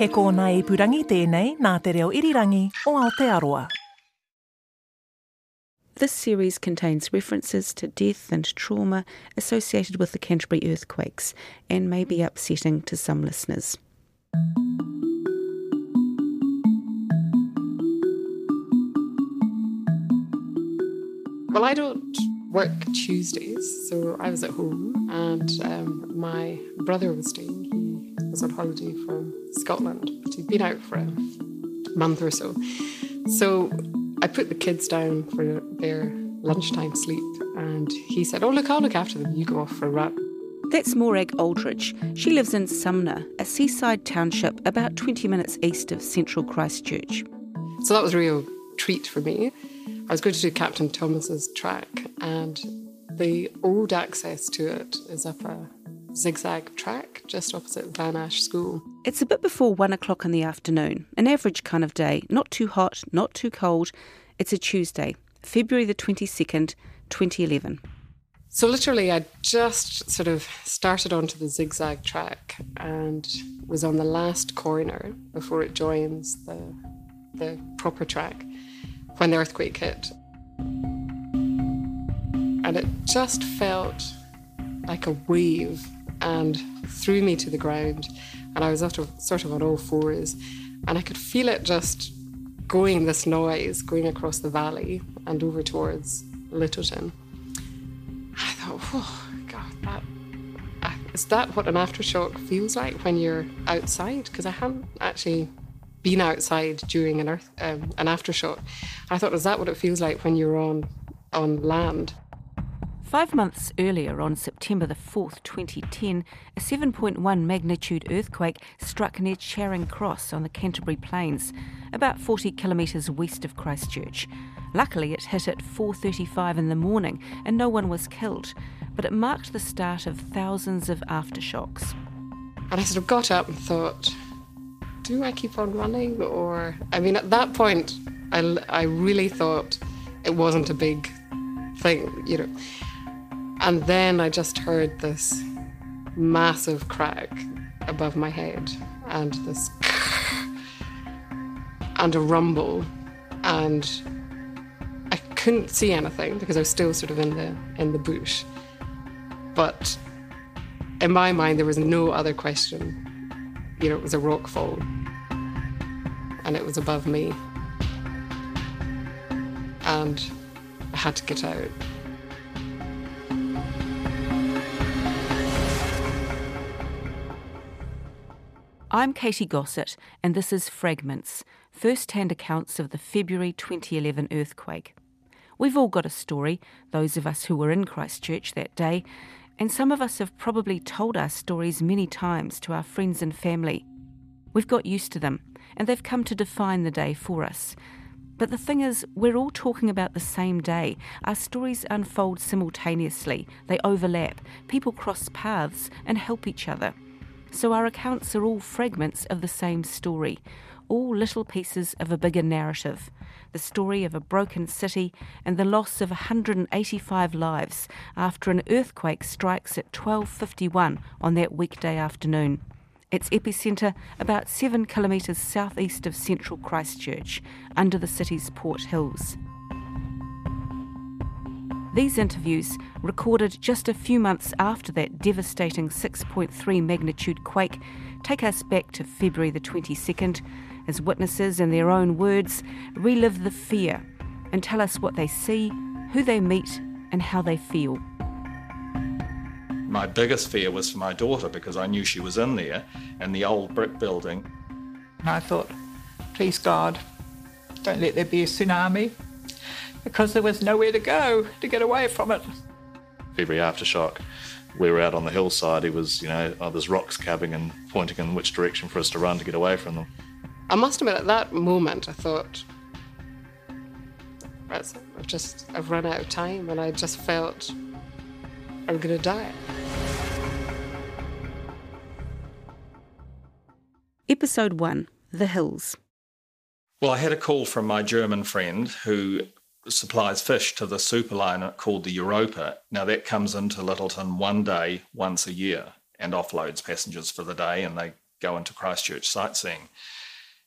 He kōna ipurangi tēnei nā te reo irirangi o Aotearoa. This series contains references to death and trauma associated with the Canterbury earthquakes and may be upsetting to some listeners. Well, I don't work Tuesdays, so I was at home, and um, my brother was staying. He was on holiday from Scotland, but he'd been out for a month or so. So I put the kids down for their lunchtime sleep, and he said, "Oh, look, I'll look after them. You go off for a run." That's Morag Aldridge. She lives in Sumner, a seaside township about 20 minutes east of central Christchurch. So that was a real treat for me. I was going to do Captain Thomas's track, and the old access to it is up a zigzag track just opposite Van Asch School. It's a bit before one o'clock in the afternoon, an average kind of day, not too hot, not too cold. It's a Tuesday, February the 22nd, 2011. So literally, I just sort of started onto the zigzag track and was on the last corner before it joins the the proper track when the earthquake hit. And it just felt like a wave and threw me to the ground. And I was sort of, sort of on all fours. And I could feel it just going, this noise going across the valley and over towards Lyttelton. I thought, oh, God, that, uh, is that what an aftershock feels like when you're outside? Because I hadn't actually been outside during an earth, um, an aftershock. I thought, is that what it feels like when you're on on land? Five months earlier, on September the 4th, 2010, a 7.1 magnitude earthquake struck near Charing Cross on the Canterbury Plains, about 40 kilometres west of Christchurch. Luckily, it hit at 4:35 in the morning and no one was killed, but it marked the start of thousands of aftershocks. And I sort of got up and thought, do I keep on running? Or, I mean, at that point, I, I really thought it wasn't a big thing, you know. And then I just heard this massive crack above my head and this and a rumble and I couldn't see anything because I was still sort of in the in the bush. But in my mind there was no other question. You know, it was a rock fall and it was above me. And I had to get out. I'm Katy Gosset, and this is Fragments, first hand accounts of the February 2011 earthquake. We've all got a story, those of us who were in Christchurch that day, and some of us have probably told our stories many times to our friends and family. We've got used to them, and they've come to define the day for us. But the thing is, we're all talking about the same day. Our stories unfold simultaneously, they overlap, people cross paths and help each other. So our accounts are all fragments of the same story, all little pieces of a bigger narrative. The story of a broken city and the loss of 185 lives after an earthquake strikes at 12:51 on that weekday afternoon. Its epicentre about 7 kilometres southeast of central Christchurch, under the city's Port Hills. These interviews, recorded just a few months after that devastating 6.3 magnitude quake, take us back to February the 22nd as witnesses, in their own words, relive the fear and tell us what they see, who they meet, and how they feel. My biggest fear was for my daughter because I knew she was in there in the old brick building. And I thought, please God, don't let there be a tsunami because there was nowhere to go to get away from it. February aftershock we were out on the hillside, he was, you know, oh, there's rocks calving and pointing in which direction for us to run to get away from them. I must admit, at that moment, I thought, I've just, I've run out of time, and I just felt I'm going to die. Episode 1 The Hills. Well, I had a call from my German friend who supplies fish to the superliner called the Europa. Now, that comes into Lyttelton one day, once a year, and offloads passengers for the day, and they go into Christchurch sightseeing.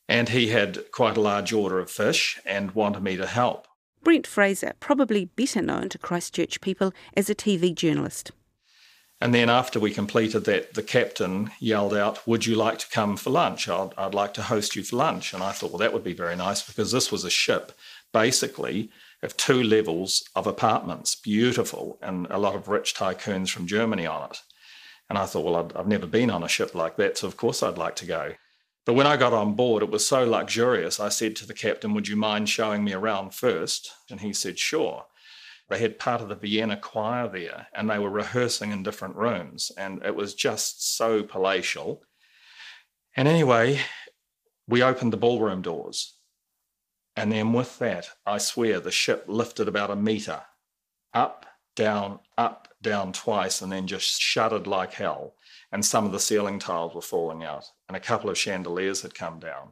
And he had quite a large order of fish and wanted me to help. Brent Fraser, probably better known to Christchurch people as a TV journalist. And then after we completed that, the captain yelled out, Would you like to come for lunch? I'd, I'd like to host you for lunch. And I thought, Well, that would be very nice because this was a ship basically of two levels of apartments, beautiful, and a lot of rich tycoons from Germany on it. And I thought, Well, i I've never been on a ship like that, so of course I'd like to go. But when I got on board, it was so luxurious. I said to the captain, Would you mind showing me around first? And he said, Sure. They had part of the Vienna choir there and they were rehearsing in different rooms. And it was just so palatial. And anyway, we opened the ballroom doors. And then with that, I swear the ship lifted about a metre up, down, up, down twice, and then just shuddered like hell. And some of the ceiling tiles were falling out, and a couple of chandeliers had come down.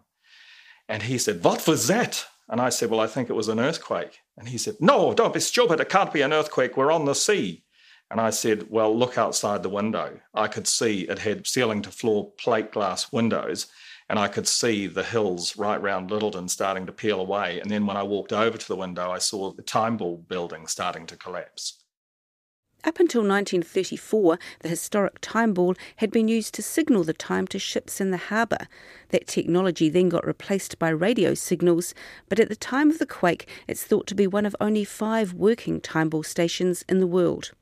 And he said, What was that? And I said, Well, I think it was an earthquake. And he said, No, don't be stupid. It can't be an earthquake. We're on the sea. And I said, Well, look outside the window. I could see it had ceiling to floor plate glass windows, and I could see the hills right round Lyttelton starting to peel away. And then when I walked over to the window, I saw the Timeball building starting to collapse. Up until 1934, the historic time ball had been used to signal the time to ships in the harbour. That technology then got replaced by radio signals, but at the time of the quake, it's thought to be one of only five working time ball stations in the world.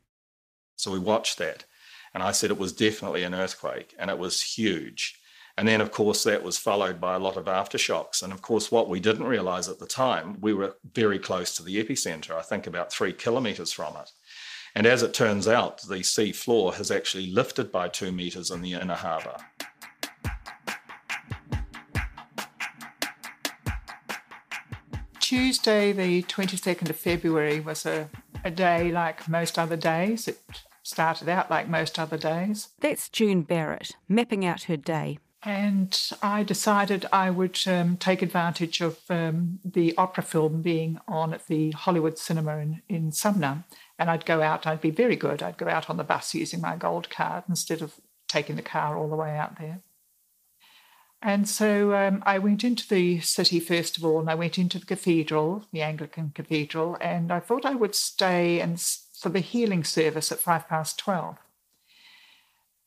So we watched that, and I said it was definitely an earthquake, and it was huge. And then, of course, that was followed by a lot of aftershocks. And of course, what we didn't realise at the time, we were very close to the epicentre, I think about three kilometres from it. And as it turns out, the sea floor has actually lifted by two metres in the inner harbour. Tuesday, the 22nd of February, was a, a day like most other days. It started out like most other days. That's June Barrett, mapping out her day. And I decided I would um, take advantage of um, the opera film being on at the Hollywood Cinema in, in Sumner and I'd go out, I'd be very good. I'd go out on the bus using my gold card instead of taking the car all the way out there. And so um, I went into the city first of all, and I went into the cathedral, the Anglican cathedral, and I thought I would stay and for the healing service at five past 12.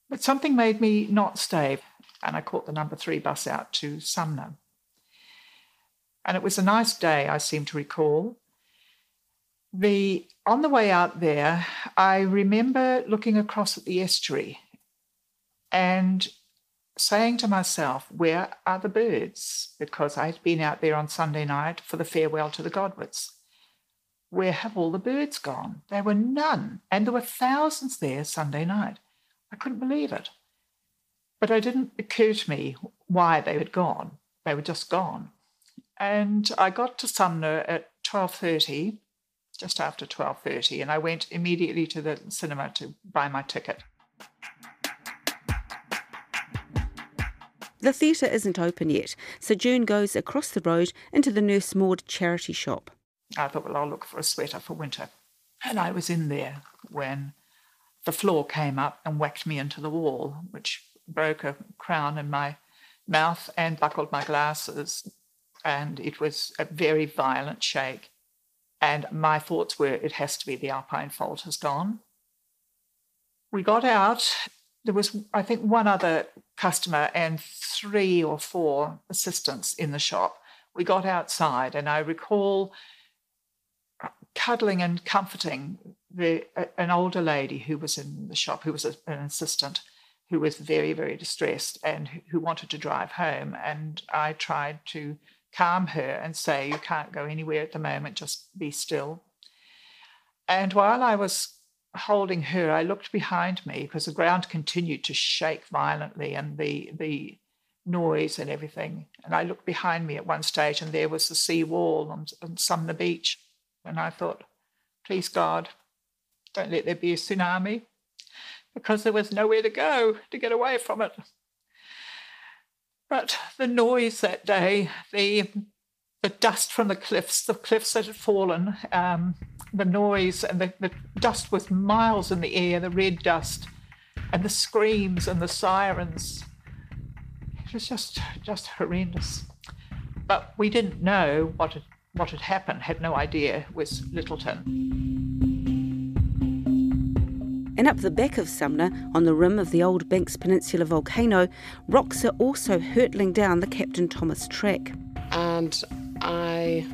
But something made me not stay, and I caught the number three bus out to Sumner. And it was a nice day, I seem to recall. The on the way out there, I remember looking across at the estuary and saying to myself, Where are the birds? Because I'd been out there on Sunday night for the farewell to the Godwits. Where have all the birds gone? There were none, and there were thousands there Sunday night. I couldn't believe it. But it didn't occur to me why they had gone. They were just gone. And I got to Sumner at 12.30 just after 12:30 and I went immediately to the cinema to buy my ticket. The theatre isn't open yet, so June goes across the road into the Nurse Maude charity shop. I thought, well, I'll look for a sweater for winter. And I was in there when the floor came up and whacked me into the wall, which broke a crown in my mouth and buckled my glasses. And it was a very violent shake. And my thoughts were it has to be the Alpine fault has gone. We got out. There was, I think, one other customer and three or four assistants in the shop. We got outside, and I recall cuddling and comforting the, an older lady who was in the shop, who was a, an assistant, who was very, very distressed and who wanted to drive home. And I tried to calm her and say, You can't go anywhere at the moment, just be still. And while I was holding her, I looked behind me because the ground continued to shake violently and the the noise and everything. And I looked behind me at one stage, and there was the sea wall on, on Sumner Beach. And I thought, please God, don't let there be a tsunami, because there was nowhere to go to get away from it. But the noise that day, the the dust from the cliffs, the cliffs that had fallen, um, the noise and the, the dust was miles in the air, the red dust, and the screams and the sirens. It was just just horrendous. But we didn't know what had, what had happened, had no idea was Lyttelton. And up the back of Sumner, on the rim of the old Banks Peninsula volcano, rocks are also hurtling down the Captain Thomas track. And I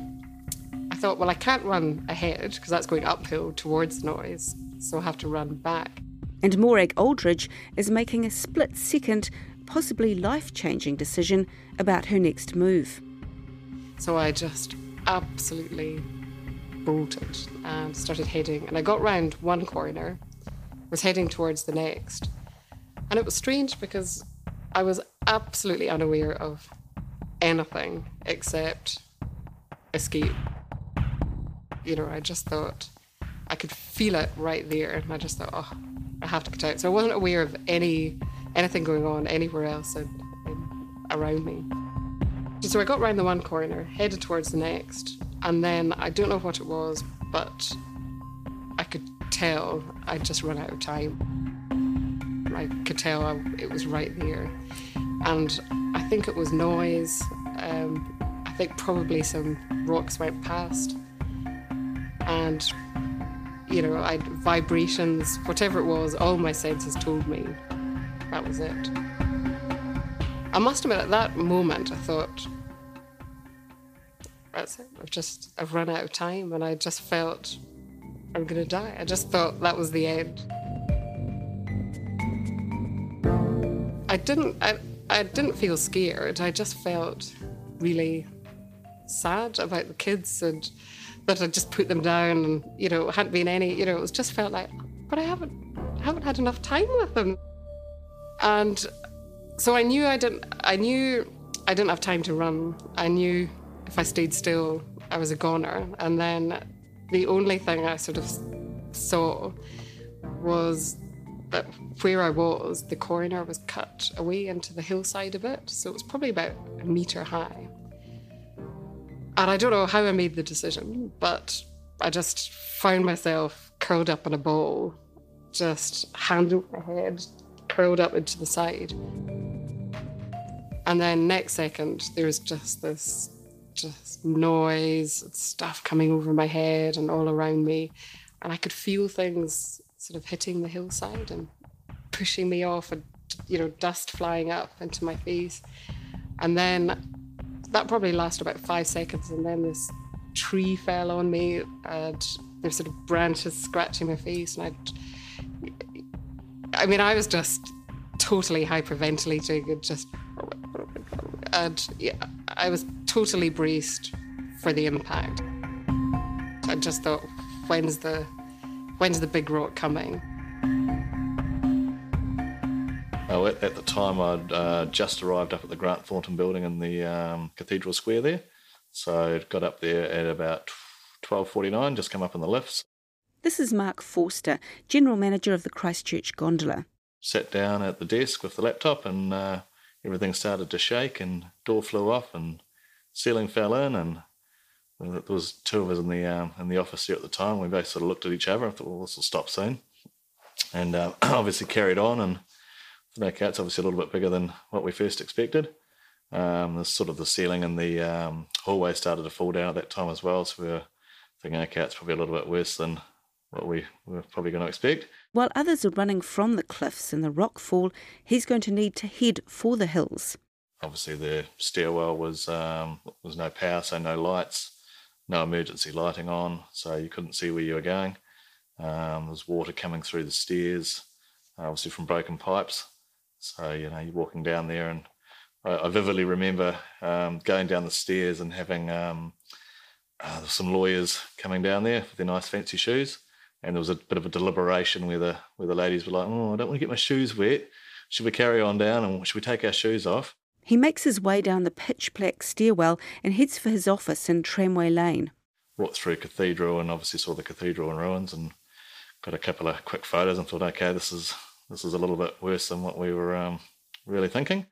I thought, well, I can't run ahead because that's going uphill towards noise, so I have to run back. And Morag Aldridge is making a split second, possibly life changing decision about her next move. So I just absolutely bolted and started heading. And I got round one corner, was heading towards the next. And it was strange because I was absolutely unaware of anything except escape. You know, I just thought I could feel it right there, and I just thought, oh, I have to get out. So I wasn't aware of any anything going on anywhere else in, in, around me. So I got round the one corner, headed towards the next, and then I don't know what it was, but I could tell I'd just run out of time. I could tell I, it was right there, and I think it was noise. Um, I think probably some rocks went past, and you know, I vibrations, whatever it was, all my senses told me that was it. I must admit, at that moment, I thought, that's it. I've just, I've run out of time, and I just felt I'm gonna die. I just thought that was the end. I didn't, I, I didn't feel scared. I just felt really sad about the kids and that I just put them down and you know it hadn't been any you know it was just felt like but I haven't I haven't had enough time with them and so I knew I didn't I knew I didn't have time to run I knew if I stayed still I was a goner and then the only thing I sort of saw was that where I was the corner was cut away into the hillside a bit so it was probably about a meter high and I don't know how I made the decision, but I just found myself curled up in a ball, just hand over my head, curled up into the side. And then next second, there was just this just noise, stuff coming over my head and all around me. And I could feel things sort of hitting the hillside and pushing me off and, you know, dust flying up into my face. And then that probably lasted about five seconds, and then this tree fell on me, and there's sort of branches scratching my face, and I, I mean, I was just totally hyperventilating and just, and yeah, I was totally braced for the impact. I just thought, when's the, when's the big rock coming? Oh, at, at, the time, I'd uh, just arrived up at the Grant Thornton building in the um, Cathedral Square there. So I'd got up there at about 12.49, just come up in the lifts. This is Mark Forster, General Manager of the Christchurch Gondola. Sat down at the desk with the laptop and uh, everything started to shake and door flew off and ceiling fell in and there was two of us in the um, in the office here at the time. We both sort of looked at each other and thought, well, this will stop soon. And uh, obviously carried on and the cat's obviously a little bit bigger than what we first expected. Um, the sort of the ceiling and the um, hallway started to fall down at that time as well. So we were thinking our cat's probably a little bit worse than what we were probably going to expect. While others are running from the cliffs and the rock fall, he's going to need to head for the hills. Obviously, the stairwell was um, was no power, so no lights, no emergency lighting on, so you couldn't see where you were going. Um, there's water coming through the stairs, obviously from broken pipes. So you know, you're walking down there, and I, I vividly remember um, going down the stairs and having um, uh, some lawyers coming down there with their nice fancy shoes, And there was a bit of a deliberation where the where the ladies were like, "Oh, I don't want to get my shoes wet. Should we carry on down and should we take our shoes off?" He makes his way down the pitch black stairwell and heads for his office in Tramway Lane. Walked through Cathedral and obviously saw the cathedral in ruins and got a couple of quick photos and thought, okay, this is this is a little bit worse than what we were um, really thinking.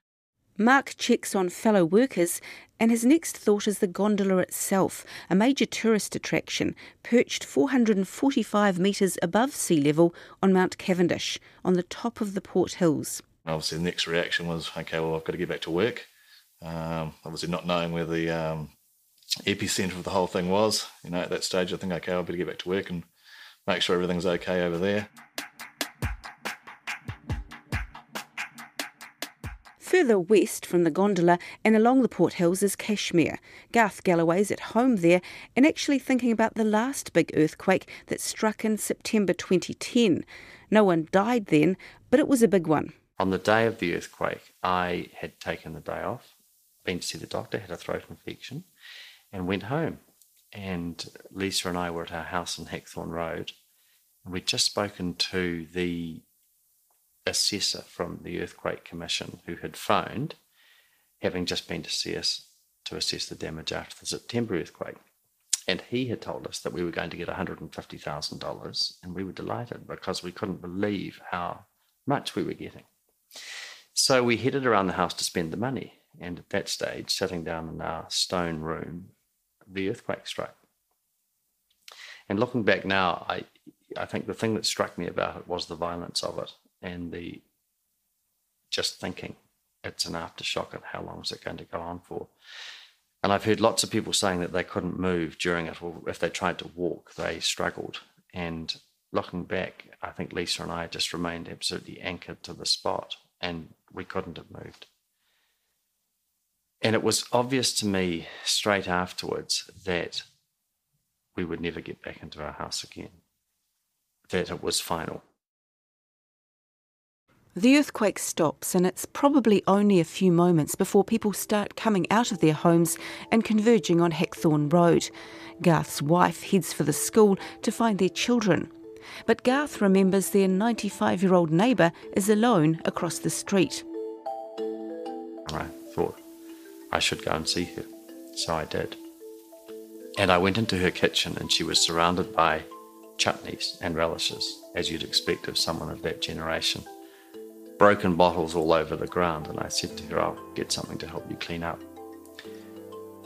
Mark checks on fellow workers, and his next thought is the gondola itself, a major tourist attraction perched 445 metres above sea level on Mount Cavendish, on the top of the Port Hills. Obviously, the next reaction was, okay, well, I've got to get back to work. Um, obviously, not knowing where the um, epicentre of the whole thing was, you know, at that stage, I think, okay, I better get back to work and make sure everything's okay over there. Further west from the gondola and along the Port Hills is Cashmere. Garth Galloway's at home there and actually thinking about the last big earthquake that struck in September 2010. No one died then, but it was a big one. On the day of the earthquake, I had taken the day off, been to see the doctor, had a throat infection, and went home. And Lisa and I were at our house in Hackthorne Road, and we'd just spoken to the assessor from the Earthquake Commission who had phoned, having just been to see us to assess the damage after the September earthquake. And he had told us that we were going to get $150,000, and we were delighted because we couldn't believe how much we were getting. So we headed around the house to spend the money. And at that stage, sitting down in our stone room, the earthquake struck. And looking back now, I, I think the thing that struck me about it was the violence of it and the just thinking it's an aftershock and how long is it going to go on for. And I've heard lots of people saying that they couldn't move during it, or if they tried to walk, they struggled. And looking back, I think Lisa and I just remained absolutely anchored to the spot, and we couldn't have moved. And it was obvious to me straight afterwards that we would never get back into our house again, that it was final. The earthquake stops, and it's probably only a few moments before people start coming out of their homes and converging on Hackthorne Road. Garth's wife heads for the school to find their children. But Garth remembers their 95 year old neighbour is alone across the street. I thought I should go and see her, so I did. And I went into her kitchen, and she was surrounded by chutneys and relishes, as you'd expect of someone of that generation broken bottles all over the ground, and I said to her, I'll get something to help you clean up.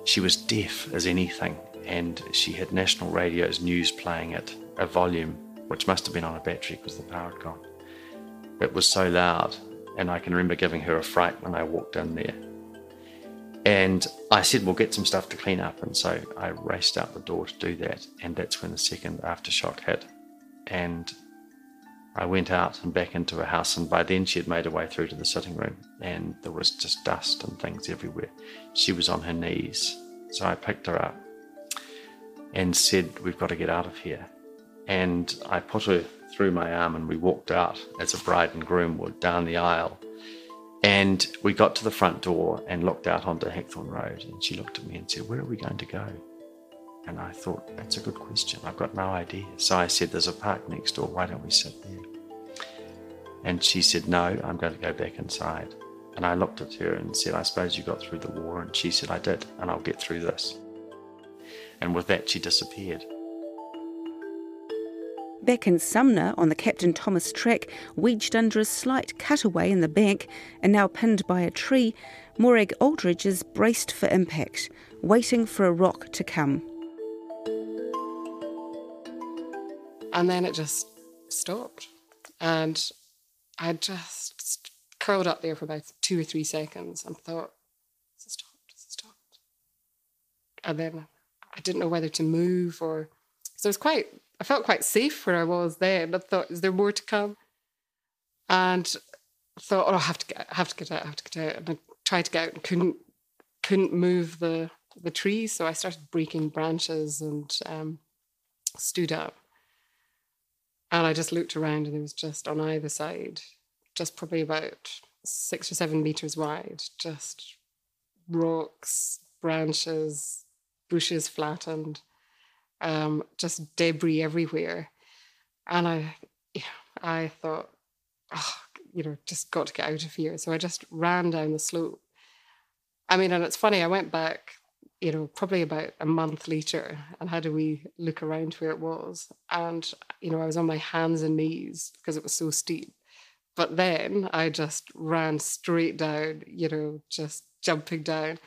She was deaf as anything, and she had National Radio's news playing at a volume which must have been on a battery because the power had gone. It was so loud, and I can remember giving her a fright when I walked in there. And I said, We'll get some stuff to clean up. And so I raced out the door to do that. And that's when the second aftershock hit. And I went out and back into her house, and by then she had made her way through to the sitting room, and there was just dust and things everywhere. She was on her knees, so I picked her up and said, We've got to get out of here. And I put her through my arm, and we walked out as a bride and groom would down the aisle. And we got to the front door and looked out onto Hackthorne Road, and she looked at me and said, Where are we going to go? And I thought, that's a good question. I've got no idea. So I said, there's a park next door. Why don't we sit there? And she said, no, I'm going to go back inside. And I looked at her and said, I suppose you got through the war. And she said, I did, and I'll get through this. And with that, she disappeared. Back in Sumner, on the Captain Thomas track, wedged under a slight cutaway in the bank and now pinned by a tree, Morag Aldridge is braced for impact, waiting for a rock to come. And then it just stopped. And I just curled up there for about two or three seconds and thought, "Has it stopped? Has it stopped?" And then I didn't know whether to move or so it was quite I felt quite safe where I was then. I thought, is there more to come? And thought, oh, I have to get I have to get out, I have to get out. And I tried to get out and couldn't couldn't move the the trees. So I started breaking branches and um, stood up. And I just looked around and there was just on either side, just probably about six or seven meters wide, just rocks, branches, bushes flattened, um, just debris everywhere. And I, I thought, oh, you know, just got to get out of here. So I just ran down the slope. I mean, and it's funny, I went back, you know, probably about a month later and had a wee look around where it was. And, you know, I was on my hands and knees because it was so steep. But then I just ran straight down, you know, just jumping down.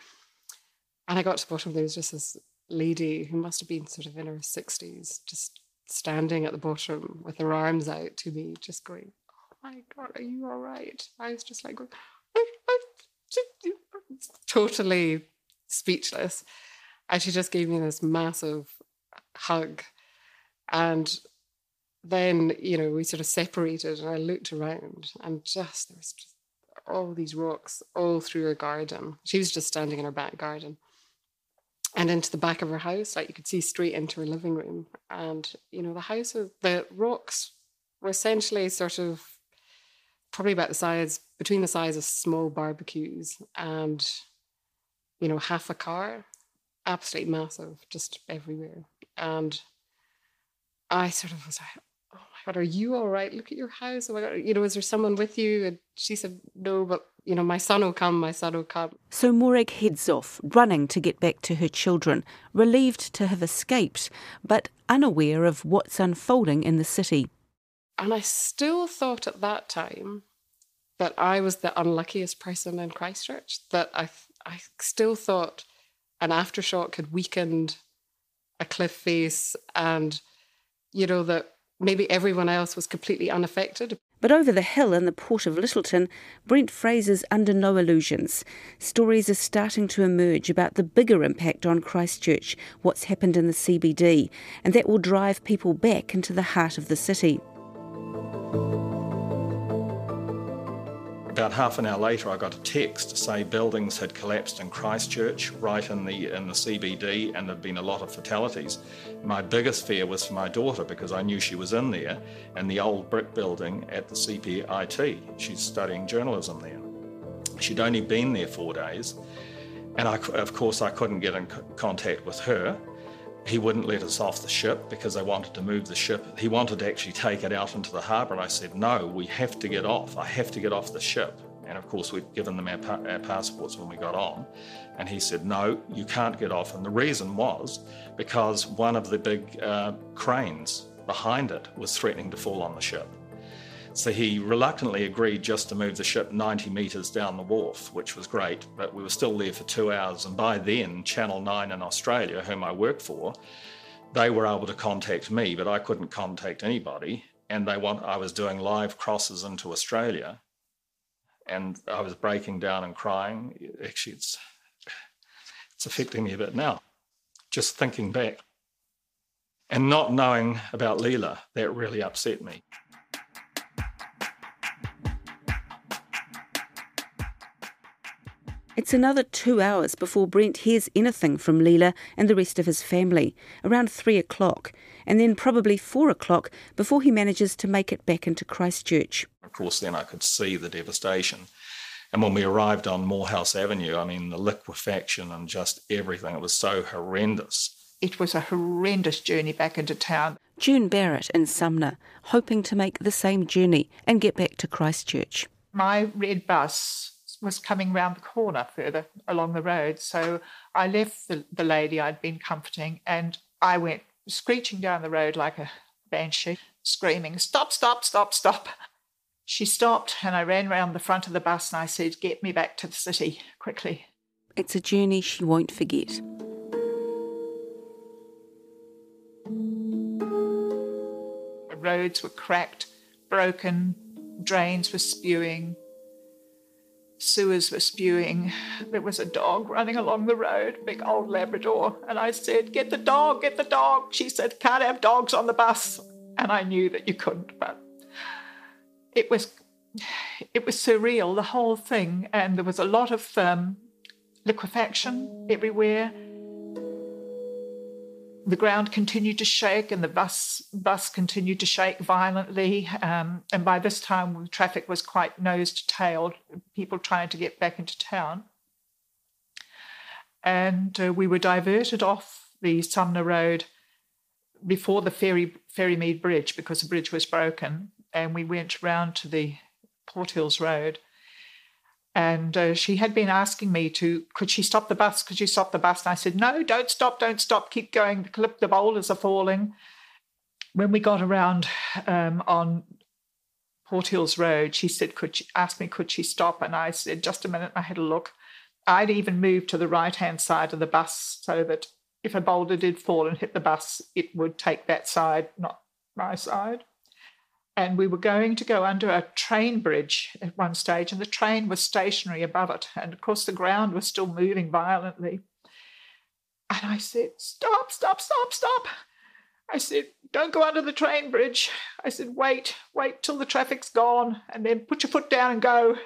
And I got to the bottom, there was just this lady who must have been sort of in her 60s, just standing at the bottom with her arms out to me, just going, Oh my God, are you all right? I was just like, totally speechless. And she just gave me this massive hug. And then, you know, we sort of separated and I looked around and just, there was just all these rocks all through her garden. She was just standing in her back garden and into the back of her house. Like you could see straight into her living room. And, you know, the house, of the rocks were essentially sort of probably about the size, between the size of small barbecues and, you know, half a car. Absolutely massive, just everywhere. And I sort of was like, oh my God, are you all right? Look at your house. Oh my God, you know, is there someone with you? And she said, no, but, you know, my son will come, my son will come. So Morag heads off, running to get back to her children, relieved to have escaped, but unaware of what's unfolding in the city. And I still thought at that time that I was the unluckiest person in Christchurch, that I, I still thought an aftershock had weakened a cliff face and, you know, that maybe everyone else was completely unaffected. But over the hill in the port of Lyttelton, Brent Fraser's under no illusions. Stories are starting to emerge about the bigger impact on Christchurch, what's happened in the CBD, and that will drive people back into the heart of the city. About half an hour later, I got a text to say buildings had collapsed in Christchurch, right in the in the CBD, and there'd been a lot of fatalities. My biggest fear was for my daughter because I knew she was in there, and the old brick building at the CPIT. She's studying journalism there. She'd only been there four days, and I, of course I couldn't get in contact with her. He wouldn't let us off the ship because they wanted to move the ship. He wanted to actually take it out into the harbour. And I said, No, we have to get off. I have to get off the ship. And of course, we'd given them our, pa- our passports when we got on. And he said, No, you can't get off. And the reason was because one of the big uh, cranes behind it was threatening to fall on the ship. So he reluctantly agreed just to move the ship 90 metres down the wharf, which was great, but we were still there for two hours. And by then, Channel 9 in Australia, whom I work for, they were able to contact me, but I couldn't contact anybody. And they want I was doing live crosses into Australia, and I was breaking down and crying. Actually, it's it's affecting me a bit now, just thinking back, and not knowing about Leela. That really upset me. It's another two hours before Brent hears anything from Leela and the rest of his family, around three o'clock, and then probably four o'clock before he manages to make it back into Christchurch. Of course, then I could see the devastation. And when we arrived on Moorhouse Avenue, I mean, the liquefaction and just everything, it was so horrendous. It was a horrendous journey back into town. June Barrett in Sumner, hoping to make the same journey and get back to Christchurch. My red bus was coming round the corner further along the road. So I left the, the lady I'd been comforting and I went screeching down the road like a banshee, screaming, Stop, stop, stop, stop. She stopped and I ran round the front of the bus and I said, Get me back to the city quickly. It's a journey she won't forget. The roads were cracked, broken, drains were spewing, sewers were spewing. There was a dog running along the road, big old Labrador. And I said, Get the dog, get the dog. She said, Can't have dogs on the bus. And I knew that you couldn't, but it was it was surreal, the whole thing. And there was a lot of um, liquefaction everywhere the ground continued to shake and the bus bus continued to shake violently. Um, and by this time, traffic was quite nose to tail, people trying to get back into town. And uh, we were diverted off the Sumner Road before the ferry Ferrymead Bridge because the bridge was broken, and we went round to the Port Hills Road. And uh, she had been asking me to, could she stop the bus? Could she stop the bus? And I said, no, don't stop, don't stop, keep going. The clip, the boulders are falling. When we got around um, on Port Hills Road, she said, could she ask me, could she stop? And I said, just a minute. I had a look. I'd even moved to the right hand side of the bus so that if a boulder did fall and hit the bus, it would take that side, not my side and we were going to go under a train bridge at one stage, and the train was stationary above it. And of course, the ground was still moving violently. And I said, Stop, stop, stop, stop. I said, Don't go under the train bridge. I said, Wait, wait till the traffic's gone, and then put your foot down and go.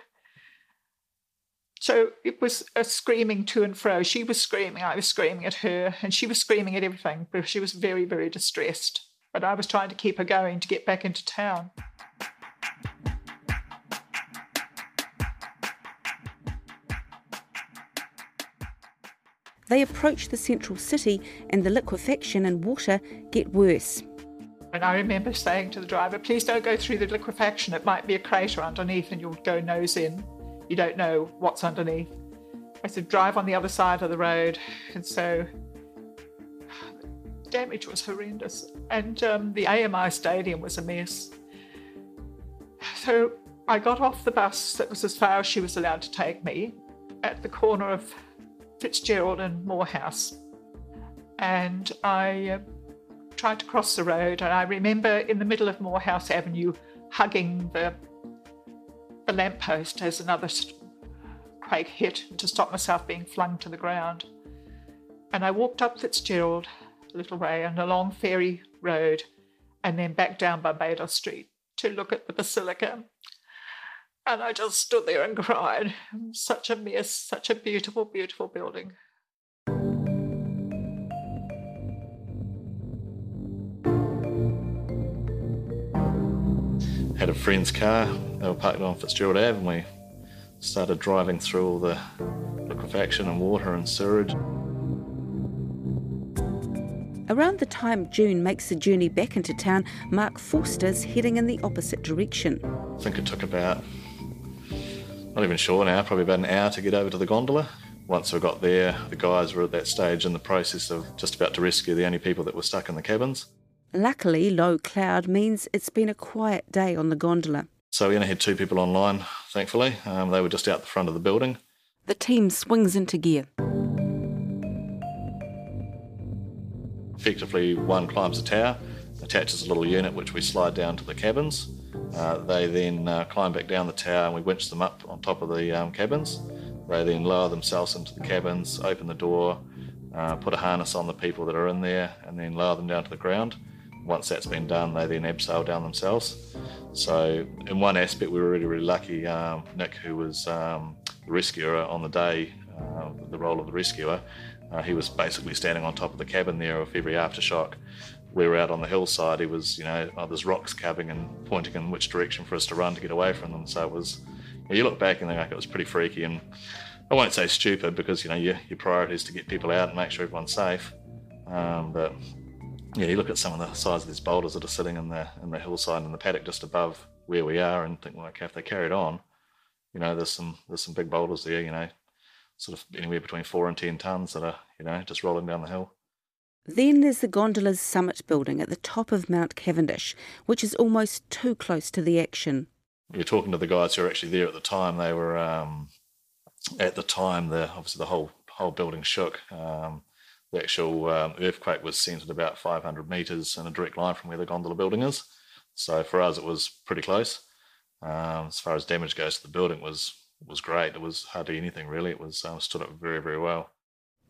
So it was a screaming to and fro. She was screaming, I was screaming at her, and she was screaming at everything because she was very, very distressed but I was trying to keep her going to get back into town. They approach the central city and the liquefaction and water get worse. And I remember saying to the driver, please don't go through the liquefaction. It might be a crater underneath and you'll go nose in. You don't know what's underneath. I said, drive on the other side of the road. And so damage was horrendous, and um, the AMI stadium was a mess. So I got off the bus that was as far as she was allowed to take me at the corner of Fitzgerald and Moorhouse, And I uh, tried to cross the road, and I remember in the middle of Moorhouse Avenue hugging the, the lamppost as another quake hit to stop myself being flung to the ground. And I walked up Fitzgerald a little way and along Ferry Road and then back down Barbados Street to look at the basilica. And I just stood there and cried. Such a mess, such a beautiful, beautiful building. Had a friend's car, they were parked on Fitzgerald Ave, and we started driving through all the liquefaction and water and sewage. Around the time June makes the journey back into town, Mark Forster's heading in the opposite direction. I think it took about, not even sure now, probably about an hour to get over to the gondola. Once we got there, the guys were at that stage in the process of just about to rescue the only people that were stuck in the cabins. Luckily, low cloud means it's been a quiet day on the gondola. So we only had two people online, thankfully. Um, they were just out the front of the building. The team swings into gear. Effectively, one climbs a tower, attaches a little unit which we slide down to the cabins. Uh, they then uh, climb back down the tower and we winch them up on top of the um, cabins. They then lower themselves into the cabins, open the door, uh, put a harness on the people that are in there, and then lower them down to the ground. Once that's been done, they then abseil down themselves. So, in one aspect, we were really, really lucky. Um, Nick, who was um, the rescuer on the day, uh, the role of the rescuer, uh, he was basically standing on top of the cabin there of every aftershock. We were out on the hillside. He was, you know, oh, there's rocks coming and pointing in which direction for us to run to get away from them. So it was, you, know, you look back and think like it was pretty freaky. And I won't say stupid because, you know, your, your priority is to get people out and make sure everyone's safe. Um, but yeah, you look at some of the size of these boulders that are sitting in the in the hillside and the paddock just above where we are, and think, well, okay, if they carried on, you know, there's some there's some big boulders there, you know, sort of anywhere between four and ten tons that are, you know, just rolling down the hill. Then there's the gondola's summit building at the top of Mount Cavendish, which is almost too close to the action. You're talking to the guys who were actually there at the time. They were um, at the time. The obviously the whole whole building shook. Um, the actual um, earthquake was centered about 500 meters in a direct line from where the gondola building is. So for us, it was pretty close. Um, as far as damage goes to the building, was was great. It was hardly anything really. It was um, stood up very very well.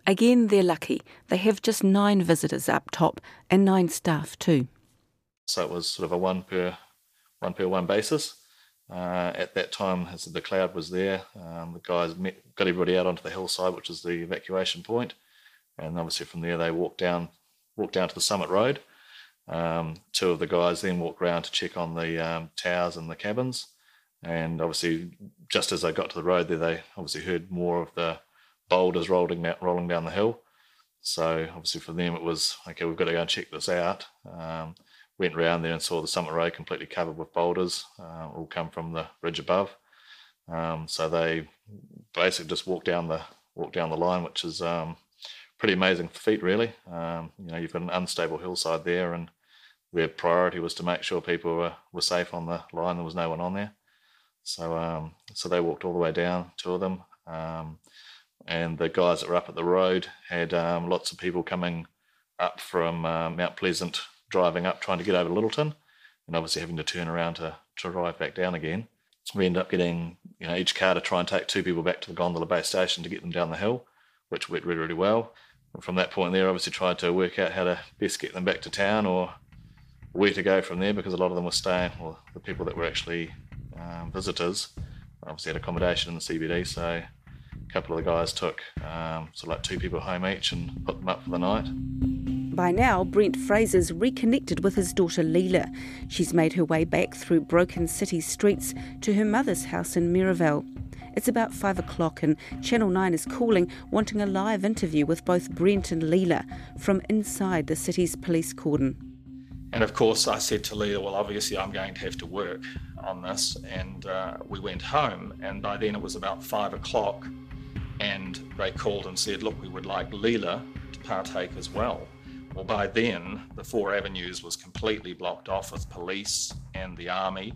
Again, they're lucky. They have just nine visitors up top and nine staff too. So it was sort of a one per one per one basis. Uh, at that time, as the cloud was there, um, the guys met, got everybody out onto the hillside, which is the evacuation point, and obviously from there they walked down walked down to the summit road. Um, two of the guys then walked around to check on the um, towers and the cabins, and obviously, just as they got to the road there, they obviously heard more of the boulders rolling rolling down the hill. So obviously for them it was okay. We've got to go and check this out. Um, went round there and saw the summit road completely covered with boulders, uh, all come from the ridge above. Um, so they basically just walked down the walked down the line, which is um, pretty amazing feat, really. Um, you know, you've got an unstable hillside there, and their priority was to make sure people were, were safe on the line. There was no one on there, so um, so they walked all the way down, two of them, um, and the guys that were up at the road had um, lots of people coming up from uh, Mount Pleasant, driving up, trying to get over Lyttelton, and obviously having to turn around to to drive back down again. So We end up getting you know each car to try and take two people back to the gondola base station to get them down the hill, which went really really well. And from that point there, obviously tried to work out how to best get them back to town or where to go from there because a lot of them were staying, or the people that were actually um, visitors obviously had accommodation in the CBD. So a couple of the guys took um, of like two people home each and put them up for the night. By now, Brent Fraser's reconnected with his daughter Leela. She's made her way back through broken city streets to her mother's house in Merivale. It's about five o'clock, and Channel 9 is calling, wanting a live interview with both Brent and Leela from inside the city's police cordon. And of course, I said to Leela, Well, obviously, I'm going to have to work on this. And uh, we went home, and by then it was about five o'clock, and they called and said, Look, we would like Leela to partake as well. Well, by then, the Four Avenues was completely blocked off with police and the army.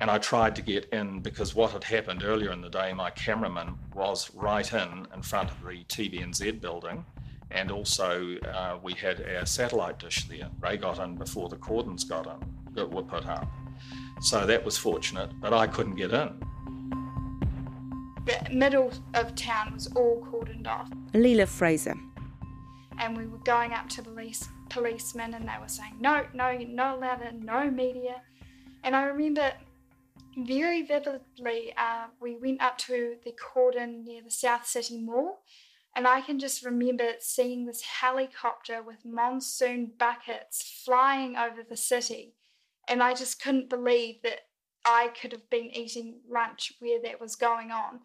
And I tried to get in because what had happened earlier in the day, my cameraman was right in in front of the TVNZ building. And also, uh, we had our satellite dish there. They got in before the cordons got in, that were put up. So that was fortunate, but I couldn't get in. The middle of town was all cordoned off. Leela Fraser, and we were going up to the police policemen and they were saying no no you're not allowed in no media and i remember very vividly uh, we went up to the cordon near the south city mall and i can just remember seeing this helicopter with monsoon buckets flying over the city and i just couldn't believe that i could have been eating lunch where that was going on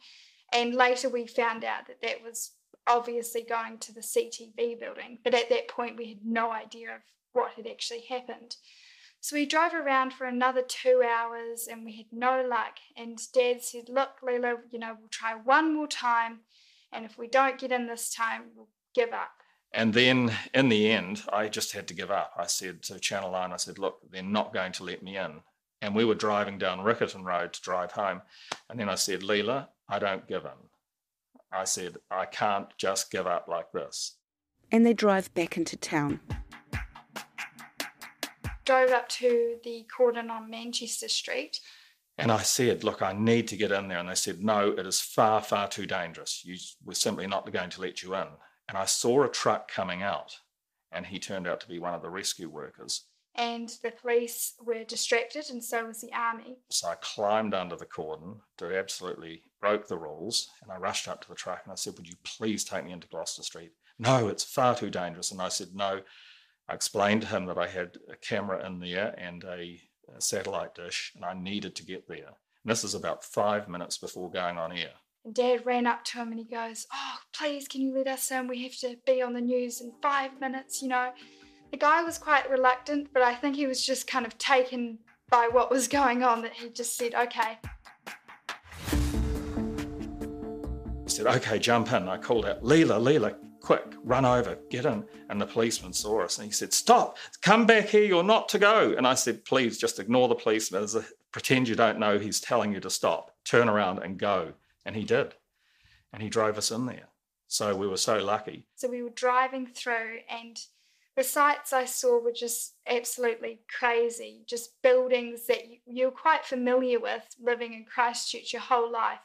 and later we found out that that was obviously going to the CTV building, but at that point we had no idea of what had actually happened. So we drove around for another two hours and we had no luck. And Dad said, Look, Leela, you know, we'll try one more time. And if we don't get in this time, we'll give up. And then in the end, I just had to give up. I said to Channel 9, I said, Look, they're not going to let me in. And we were driving down Riccarton Road to drive home. And then I said, Leela, I don't give in. I said, I can't just give up like this. And they drive back into town. Drove up to the cordon on Manchester Street. And I said, Look, I need to get in there. And they said, No, it is far, far too dangerous. You, we're simply not going to let you in. And I saw a truck coming out, and he turned out to be one of the rescue workers and the police were distracted, and so was the army. So I climbed under the cordon, did absolutely broke the rules, and I rushed up to the truck and I said, Would you please take me into Gloucester Street? No, it's far too dangerous. And I said, No. I explained to him that I had a camera in there and a, a satellite dish, and I needed to get there. And this is about five minutes before going on air. And Dad ran up to him and he goes, Oh, please, can you let us in? We have to be on the news in five minutes, you know. The guy was quite reluctant, but I think he was just kind of taken by what was going on that he just said, okay. He said, okay, jump in. I called out, Leela, Leela, quick, run over, get in. And the policeman saw us and he said, stop, come back here, you're not to go. And I said, please just ignore the policeman, pretend you don't know he's telling you to stop, turn around and go. And he did. And he drove us in there. So we were so lucky. So we were driving through and the sights I saw were just absolutely crazy. Just buildings that you, are quite familiar with living in Christchurch your whole life,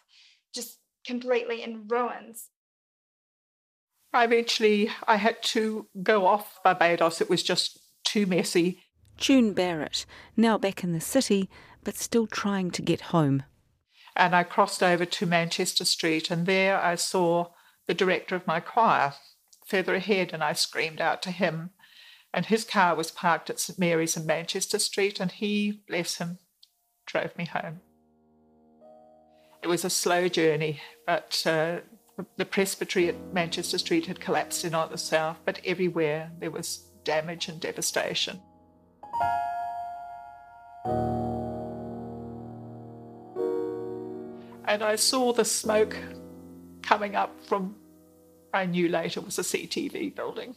just completely in ruins. I eventually I had to go off Barbadoes. It was just too messy. June Barrett, now back in the city, but still trying to get home. And I crossed over to Manchester Street, and there I saw the director of my choir further ahead, and I screamed out to him and his car was parked at St Mary's in Manchester Street, and he, bless him, drove me home. It was a slow journey, but uh, the presbytery at Manchester Street had collapsed in on south, but everywhere there was damage and devastation. And I saw the smoke coming up from, I knew later was a CTV building.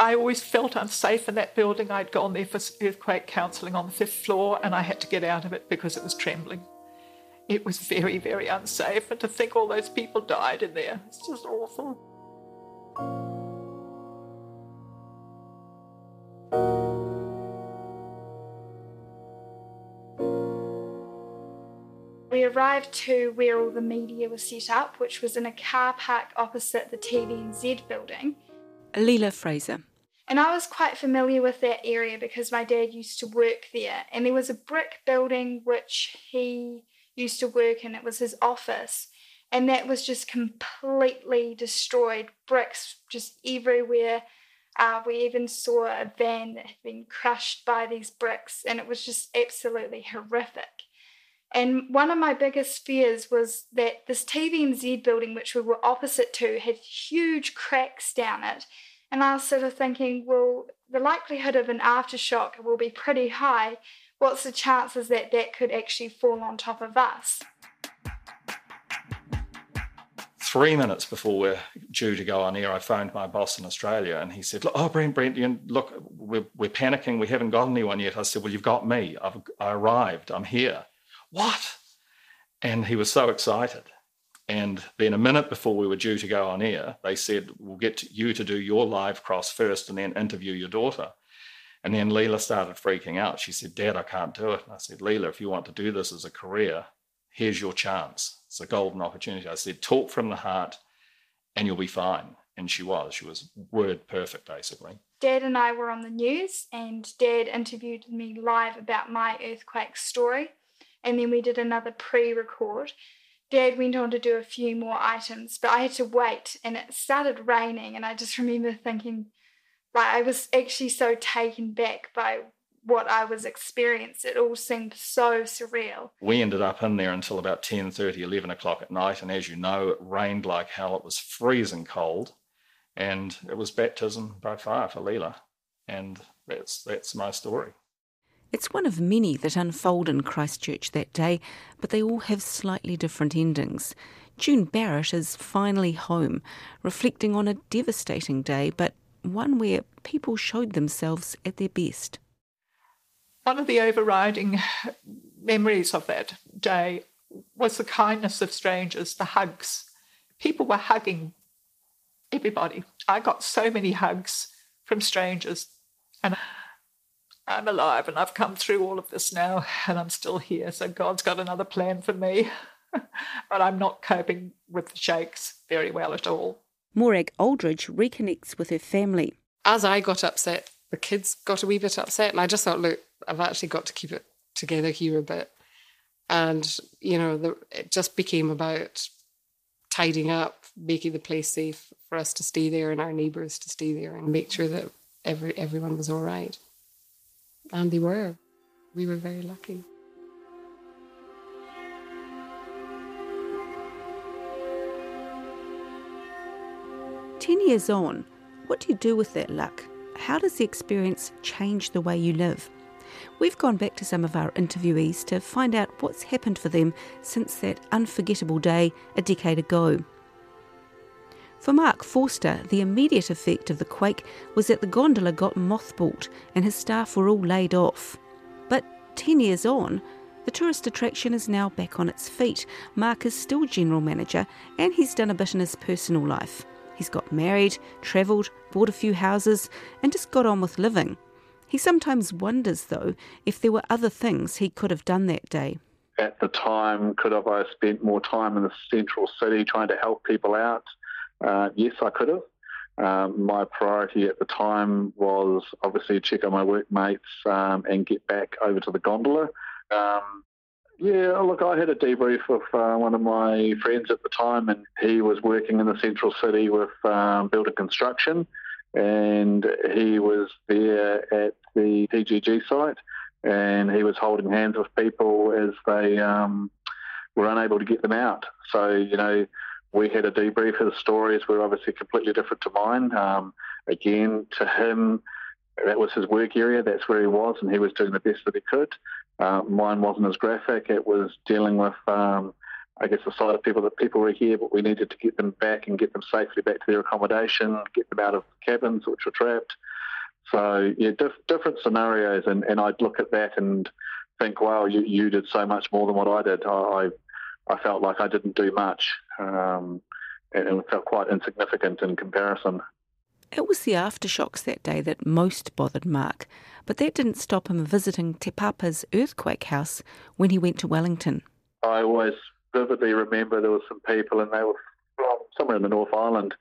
I always felt unsafe in that building. I'd gone there for earthquake counselling on the fifth floor and I had to get out of it because it was trembling. It was very, very unsafe, and to think all those people died in there, it's just awful. Arrived to where all the media was set up, which was in a car park opposite the TVNZ building. Leela Fraser. And I was quite familiar with that area because my dad used to work there. And there was a brick building which he used to work in, it was his office. And that was just completely destroyed, bricks just everywhere. Uh, we even saw a van that had been crushed by these bricks, and it was just absolutely horrific. And one of my biggest fears was that this TVNZ building, which we were opposite to, had huge cracks down it. And I was sort of thinking, well, the likelihood of an aftershock will be pretty high. What's the chances that that could actually fall on top of us? Three minutes before we're due to go on air, I phoned my boss in Australia and he said, Oh, Brent, Brent, look, we're, we're panicking. We haven't got anyone yet. I said, Well, you've got me. I've I arrived. I'm here. What? And he was so excited. And then a minute before we were due to go on air, they said, We'll get you to do your live cross first and then interview your daughter. And then Leela started freaking out. She said, Dad, I can't do it. And I said, Leela, if you want to do this as a career, here's your chance. It's a golden opportunity. I said, talk from the heart and you'll be fine. And she was. She was word perfect, basically. Dad and I were on the news, and Dad interviewed me live about my earthquake story. And then we did another pre record. Dad went on to do a few more items, but I had to wait, and it started raining. And I just remember thinking, like, I was actually so taken back by what I was experiencing. It all seemed so surreal. We ended up in there until about 10, 30, 11 o'clock at night. And as you know, it rained like hell. It was freezing cold. And it was baptism by fire for Leela. And that's, that's my story. It's one of many that unfold in Christchurch that day, but they all have slightly different endings. June Barrett is finally home, reflecting on a devastating day, but one where people showed themselves at their best. One of the overriding memories of that day was the kindness of strangers, the hugs. People were hugging everybody. I got so many hugs from strangers, and I'm alive and I've come through all of this now, and I'm still here. So God's got another plan for me. but I'm not coping with the shakes very well at all. Morag Aldridge reconnects with her family. As I got upset, the kids got a wee bit upset, and I just thought, look, I've actually got to keep it together here a bit. And, you know, the, it just became about tidying up, making the place safe for us to stay there and our neighbours to stay there and make sure that every everyone was all right. And they were. We were very lucky. 10 years on, what do you do with that luck? How does the experience change the way you live? We've gone back to some of our interviewees to find out what's happened for them since that unforgettable day a decade ago. For Mark Forster, the immediate effect of the quake was that the gondola got mothballed and his staff were all laid off. But 10 years on, the tourist attraction is now back on its feet. Mark is still general manager and he's done a bit in his personal life. He's got married, travelled, bought a few houses, and just got on with living. He sometimes wonders, though, if there were other things he could have done that day. At the time, could have I spent more time in the central city trying to help people out? Uh, yes, I could have. Um, my priority at the time was obviously check on my workmates um, and get back over to the gondola. Um, yeah, look, I had a debrief with uh, one of my friends at the time, and he was working in the central city with um, building construction, and he was there at the TGG site, and he was holding hands with people as they um, were unable to get them out. So, you know, we had a debrief. His stories were obviously completely different to mine. Um, again, to him, that was his work area. That's where he was, and he was doing the best that he could. Uh, mine wasn't as graphic. It was dealing with, um, I guess, the side of people that people were here, but we needed to get them back and get them safely back to their accommodation, get them out of cabins which were trapped. So yeah, diff- different scenarios, and, and I'd look at that and think, wow, you, you did so much more than what I did. I I felt like I didn't do much, um, and it felt quite insignificant in comparison. It was the aftershocks that day that most bothered Mark, but that didn't stop him visiting Te Papa's earthquake house when he went to Wellington. I always vividly remember there were some people, and they were from somewhere in the North Island,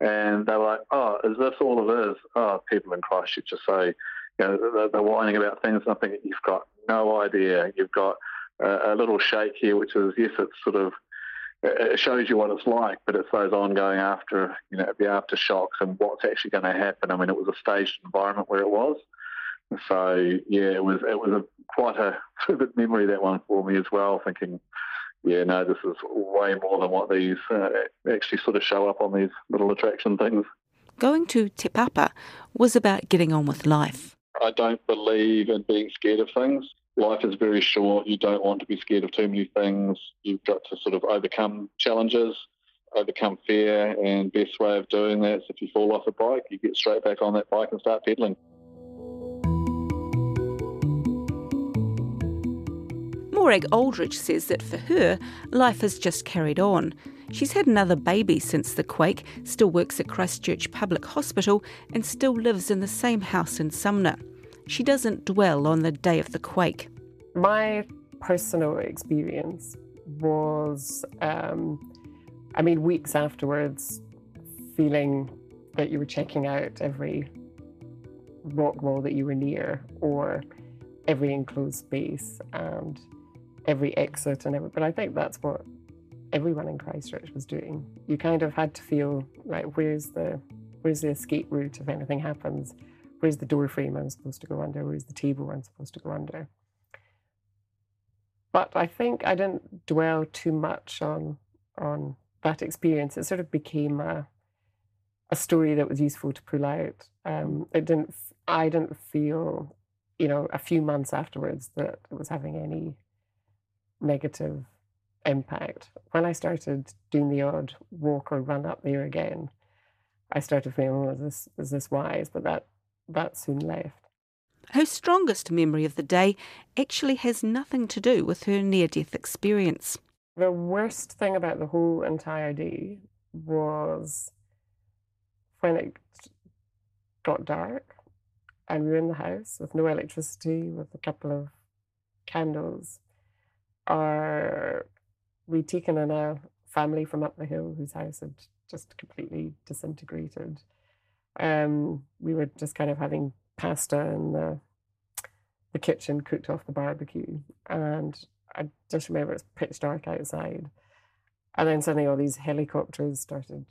and they were like, "Oh, is this all it is?" Oh, people in Christchurch just say, you know, they're, they're whining about things, and I think you've got no idea. You've got a, a little shake here, which is yes, it's sort of it shows you what it's like, but it's those ongoing after, you know, the aftershocks and what's actually going to happen. I mean, it was a staged environment where it was. So yeah, it was it was a quite a vivid memory that one for me as well. Thinking, yeah, no, this is way more than what these uh, actually sort of show up on these little attraction things. Going to Te Papa was about getting on with life. I don't believe in being scared of things life is very short. You don't want to be scared of too many things. You've got to sort of overcome challenges, overcome fear, and best way of doing that is if you fall off a bike, you get straight back on that bike and start pedaling. Morag Aldridge says that for her, life has just carried on. She's had another baby since the quake, still works at Christchurch Public Hospital, and still lives in the same house in Sumner she doesn't dwell on the day of the quake. My personal experience was, um, I mean, weeks afterwards, feeling that you were checking out every rock wall that you were near or every enclosed space and every exit and every but I think that's what everyone in Christchurch was doing. You kind of had to feel right, where's the where's the escape route if anything happens? Where's the door frame I'm supposed to go under, where's the table I'm supposed to go under. But I think I didn't dwell too much on on that experience. It sort of became a a story that was useful to pull out. Um, it didn't. I didn't feel, you know, a few months afterwards that it was having any negative impact. When I started doing the odd walk or run up there again, I started feeling, oh, is this is this wise? But that that soon left. Her strongest memory of the day actually has nothing to do with her near death experience. The worst thing about the whole entire day was when it got dark and we were in the house with no electricity, with a couple of candles. Our, we'd taken in a family from up the hill whose house had just completely disintegrated. Um, we were just kind of having pasta in the the kitchen, cooked off the barbecue, and I just remember it's pitch dark outside, and then suddenly all these helicopters started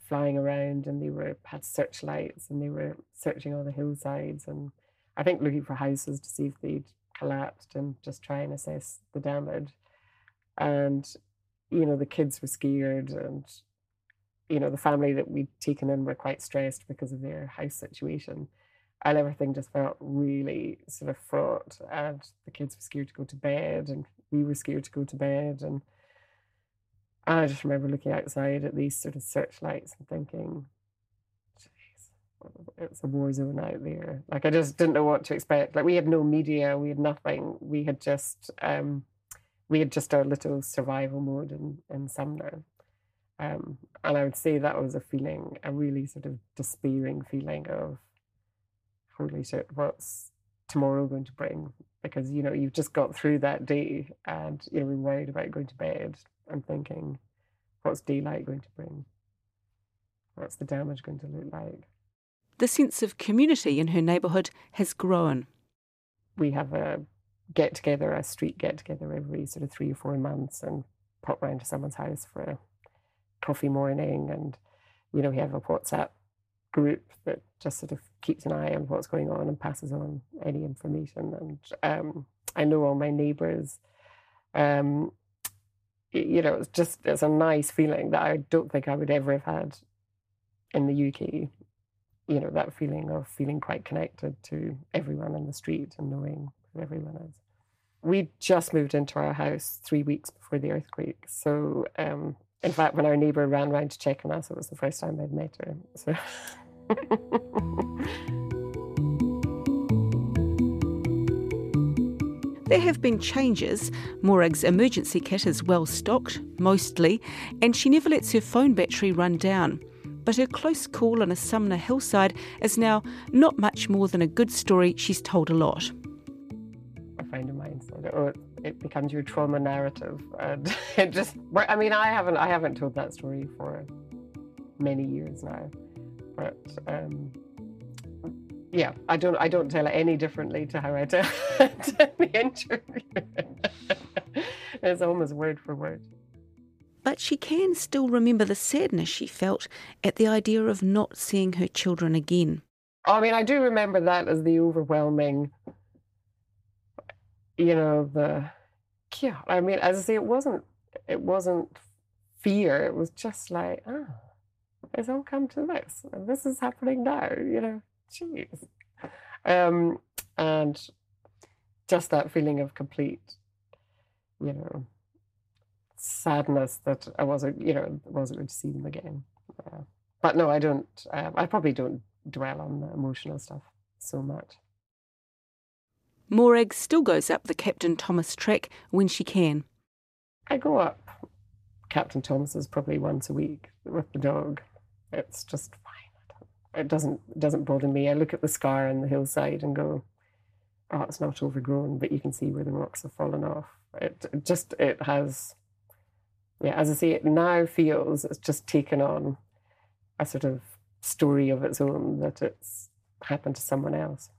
flying around, and they were had searchlights, and they were searching all the hillsides, and I think looking for houses to see if they'd collapsed, and just try and assess the damage, and you know the kids were scared, and you know, the family that we'd taken in were quite stressed because of their house situation. And everything just felt really sort of fraught. And the kids were scared to go to bed, and we were scared to go to bed. And I just remember looking outside at these sort of searchlights and thinking, "Jeez, it's a war zone out there. Like I just didn't know what to expect. Like we had no media, we had nothing. We had just um, we had just our little survival mode in in Sumner. Um, and I would say that was a feeling, a really sort of despairing feeling of, holy shit, what's tomorrow going to bring? Because, you know, you've just got through that day and you're worried about going to bed and thinking, what's daylight going to bring? What's the damage going to look like? The sense of community in her neighbourhood has grown. We have a get together, a street get together every sort of three or four months and pop round to someone's house for a coffee morning and you know we have a whatsapp group that just sort of keeps an eye on what's going on and passes on any information and um, i know all my neighbors um, you know it's just it's a nice feeling that i don't think i would ever have had in the uk you know, that feeling of feeling quite connected to everyone in the street and knowing who everyone is. We just moved into our house three weeks before the earthquake. So, um, in fact, when our neighbour ran round to check on us, it was the first time I'd met her. So. There have been changes. Morag's emergency kit is well stocked, mostly, and she never lets her phone battery run down. But her close call on a Sumner hillside is now not much more than a good story she's told a lot. A friend of mine said, "Oh, it becomes your trauma narrative," and it just. I mean, I haven't, I haven't told that story for many years now, but um, yeah, I don't I don't tell it any differently to how I tell, tell the interview. it's almost word for word. But she can still remember the sadness she felt at the idea of not seeing her children again. I mean, I do remember that as the overwhelming, you know, the yeah. I mean, as I say, it wasn't it wasn't fear. It was just like, oh, it's all come to this, and this is happening now. You know, jeez. Um, and just that feeling of complete, you know, sadness that I wasn't, you know, wasn't going to see them again. Uh, but no, I don't. Uh, I probably don't dwell on the emotional stuff so much. Morag still goes up the Captain Thomas track when she can. I go up Captain Thomas's probably once a week with the dog. It's just fine. it doesn't it doesn't bother me. I look at the scar on the hillside and go, oh, it's not overgrown, but you can see where the rocks have fallen off. It, it just it has, yeah. As I say, it now feels it's just taken on a sort of story of its own that it's happened to someone else.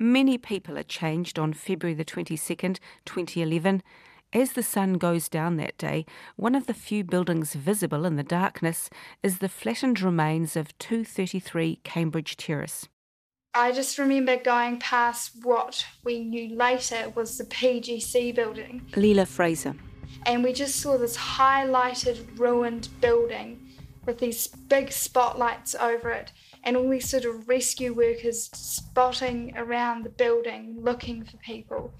Many people are changed on February the 22nd, 2011. As the sun goes down that day, one of the few buildings visible in the darkness is the flattened remains of 233 Cambridge Terrace. I just remember going past what we knew later was the PGC building. Leela Fraser. And we just saw this highlighted, ruined building with these big spotlights over it, and all these sort of rescue workers spotting around the building looking for people.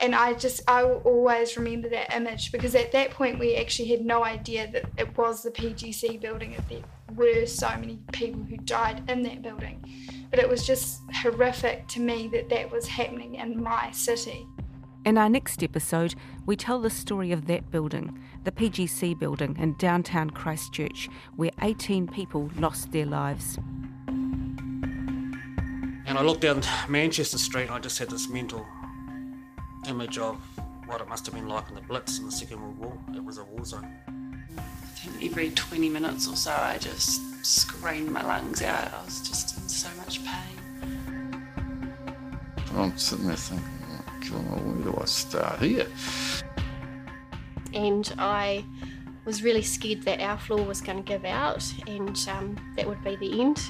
And I just I will always remember that image because at that point we actually had no idea that it was the PGC building and there were so many people who died in that building. But it was just horrific to me that that was happening in my city. In our next episode, we tell the story of that building, the PGC building in downtown Christchurch, where 18 people lost their lives. And I looked down Manchester Street and I just had this mental image of what it must have been like in the Blitz in the Second World War. It was a war zone. I think every 20 minutes or so, I just screamed my lungs out. I was just in so much pain. I'm sitting there thinking, oh, where do I start here? And I was really scared that our floor was going to give out and um, that would be the end.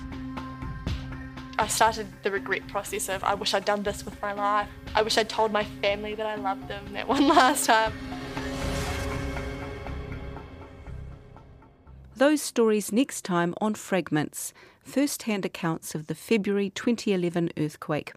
I started the regret process of I wish I'd done this with my life. I wish I'd told my family that I loved them that one last time. Those stories next time on Fragments, first hand accounts of the February 2011 earthquake.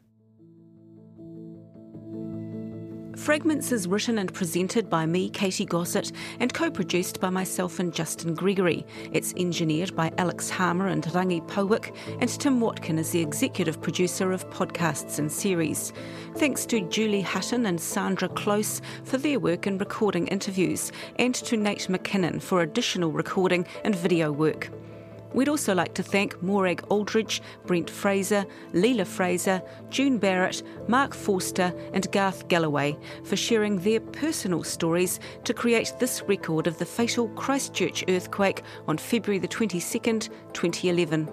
Fragments is written and presented by me, Katy Gosset, and co produced by myself and Justin Gregory. It's engineered by Alex Harmer and Rangi Powick, and Tim Watkin is the executive producer of podcasts and series. Thanks to Julie Hutton and Sandra Close for their work in recording interviews, and to Nate McKinnon for additional recording and video work. We'd also like to thank Morag Aldridge, Brent Fraser, Leela Fraser, June Barrett, Mark Forster, and Garth Galloway for sharing their personal stories to create this record of the fatal Christchurch earthquake on February the 22nd, 2011.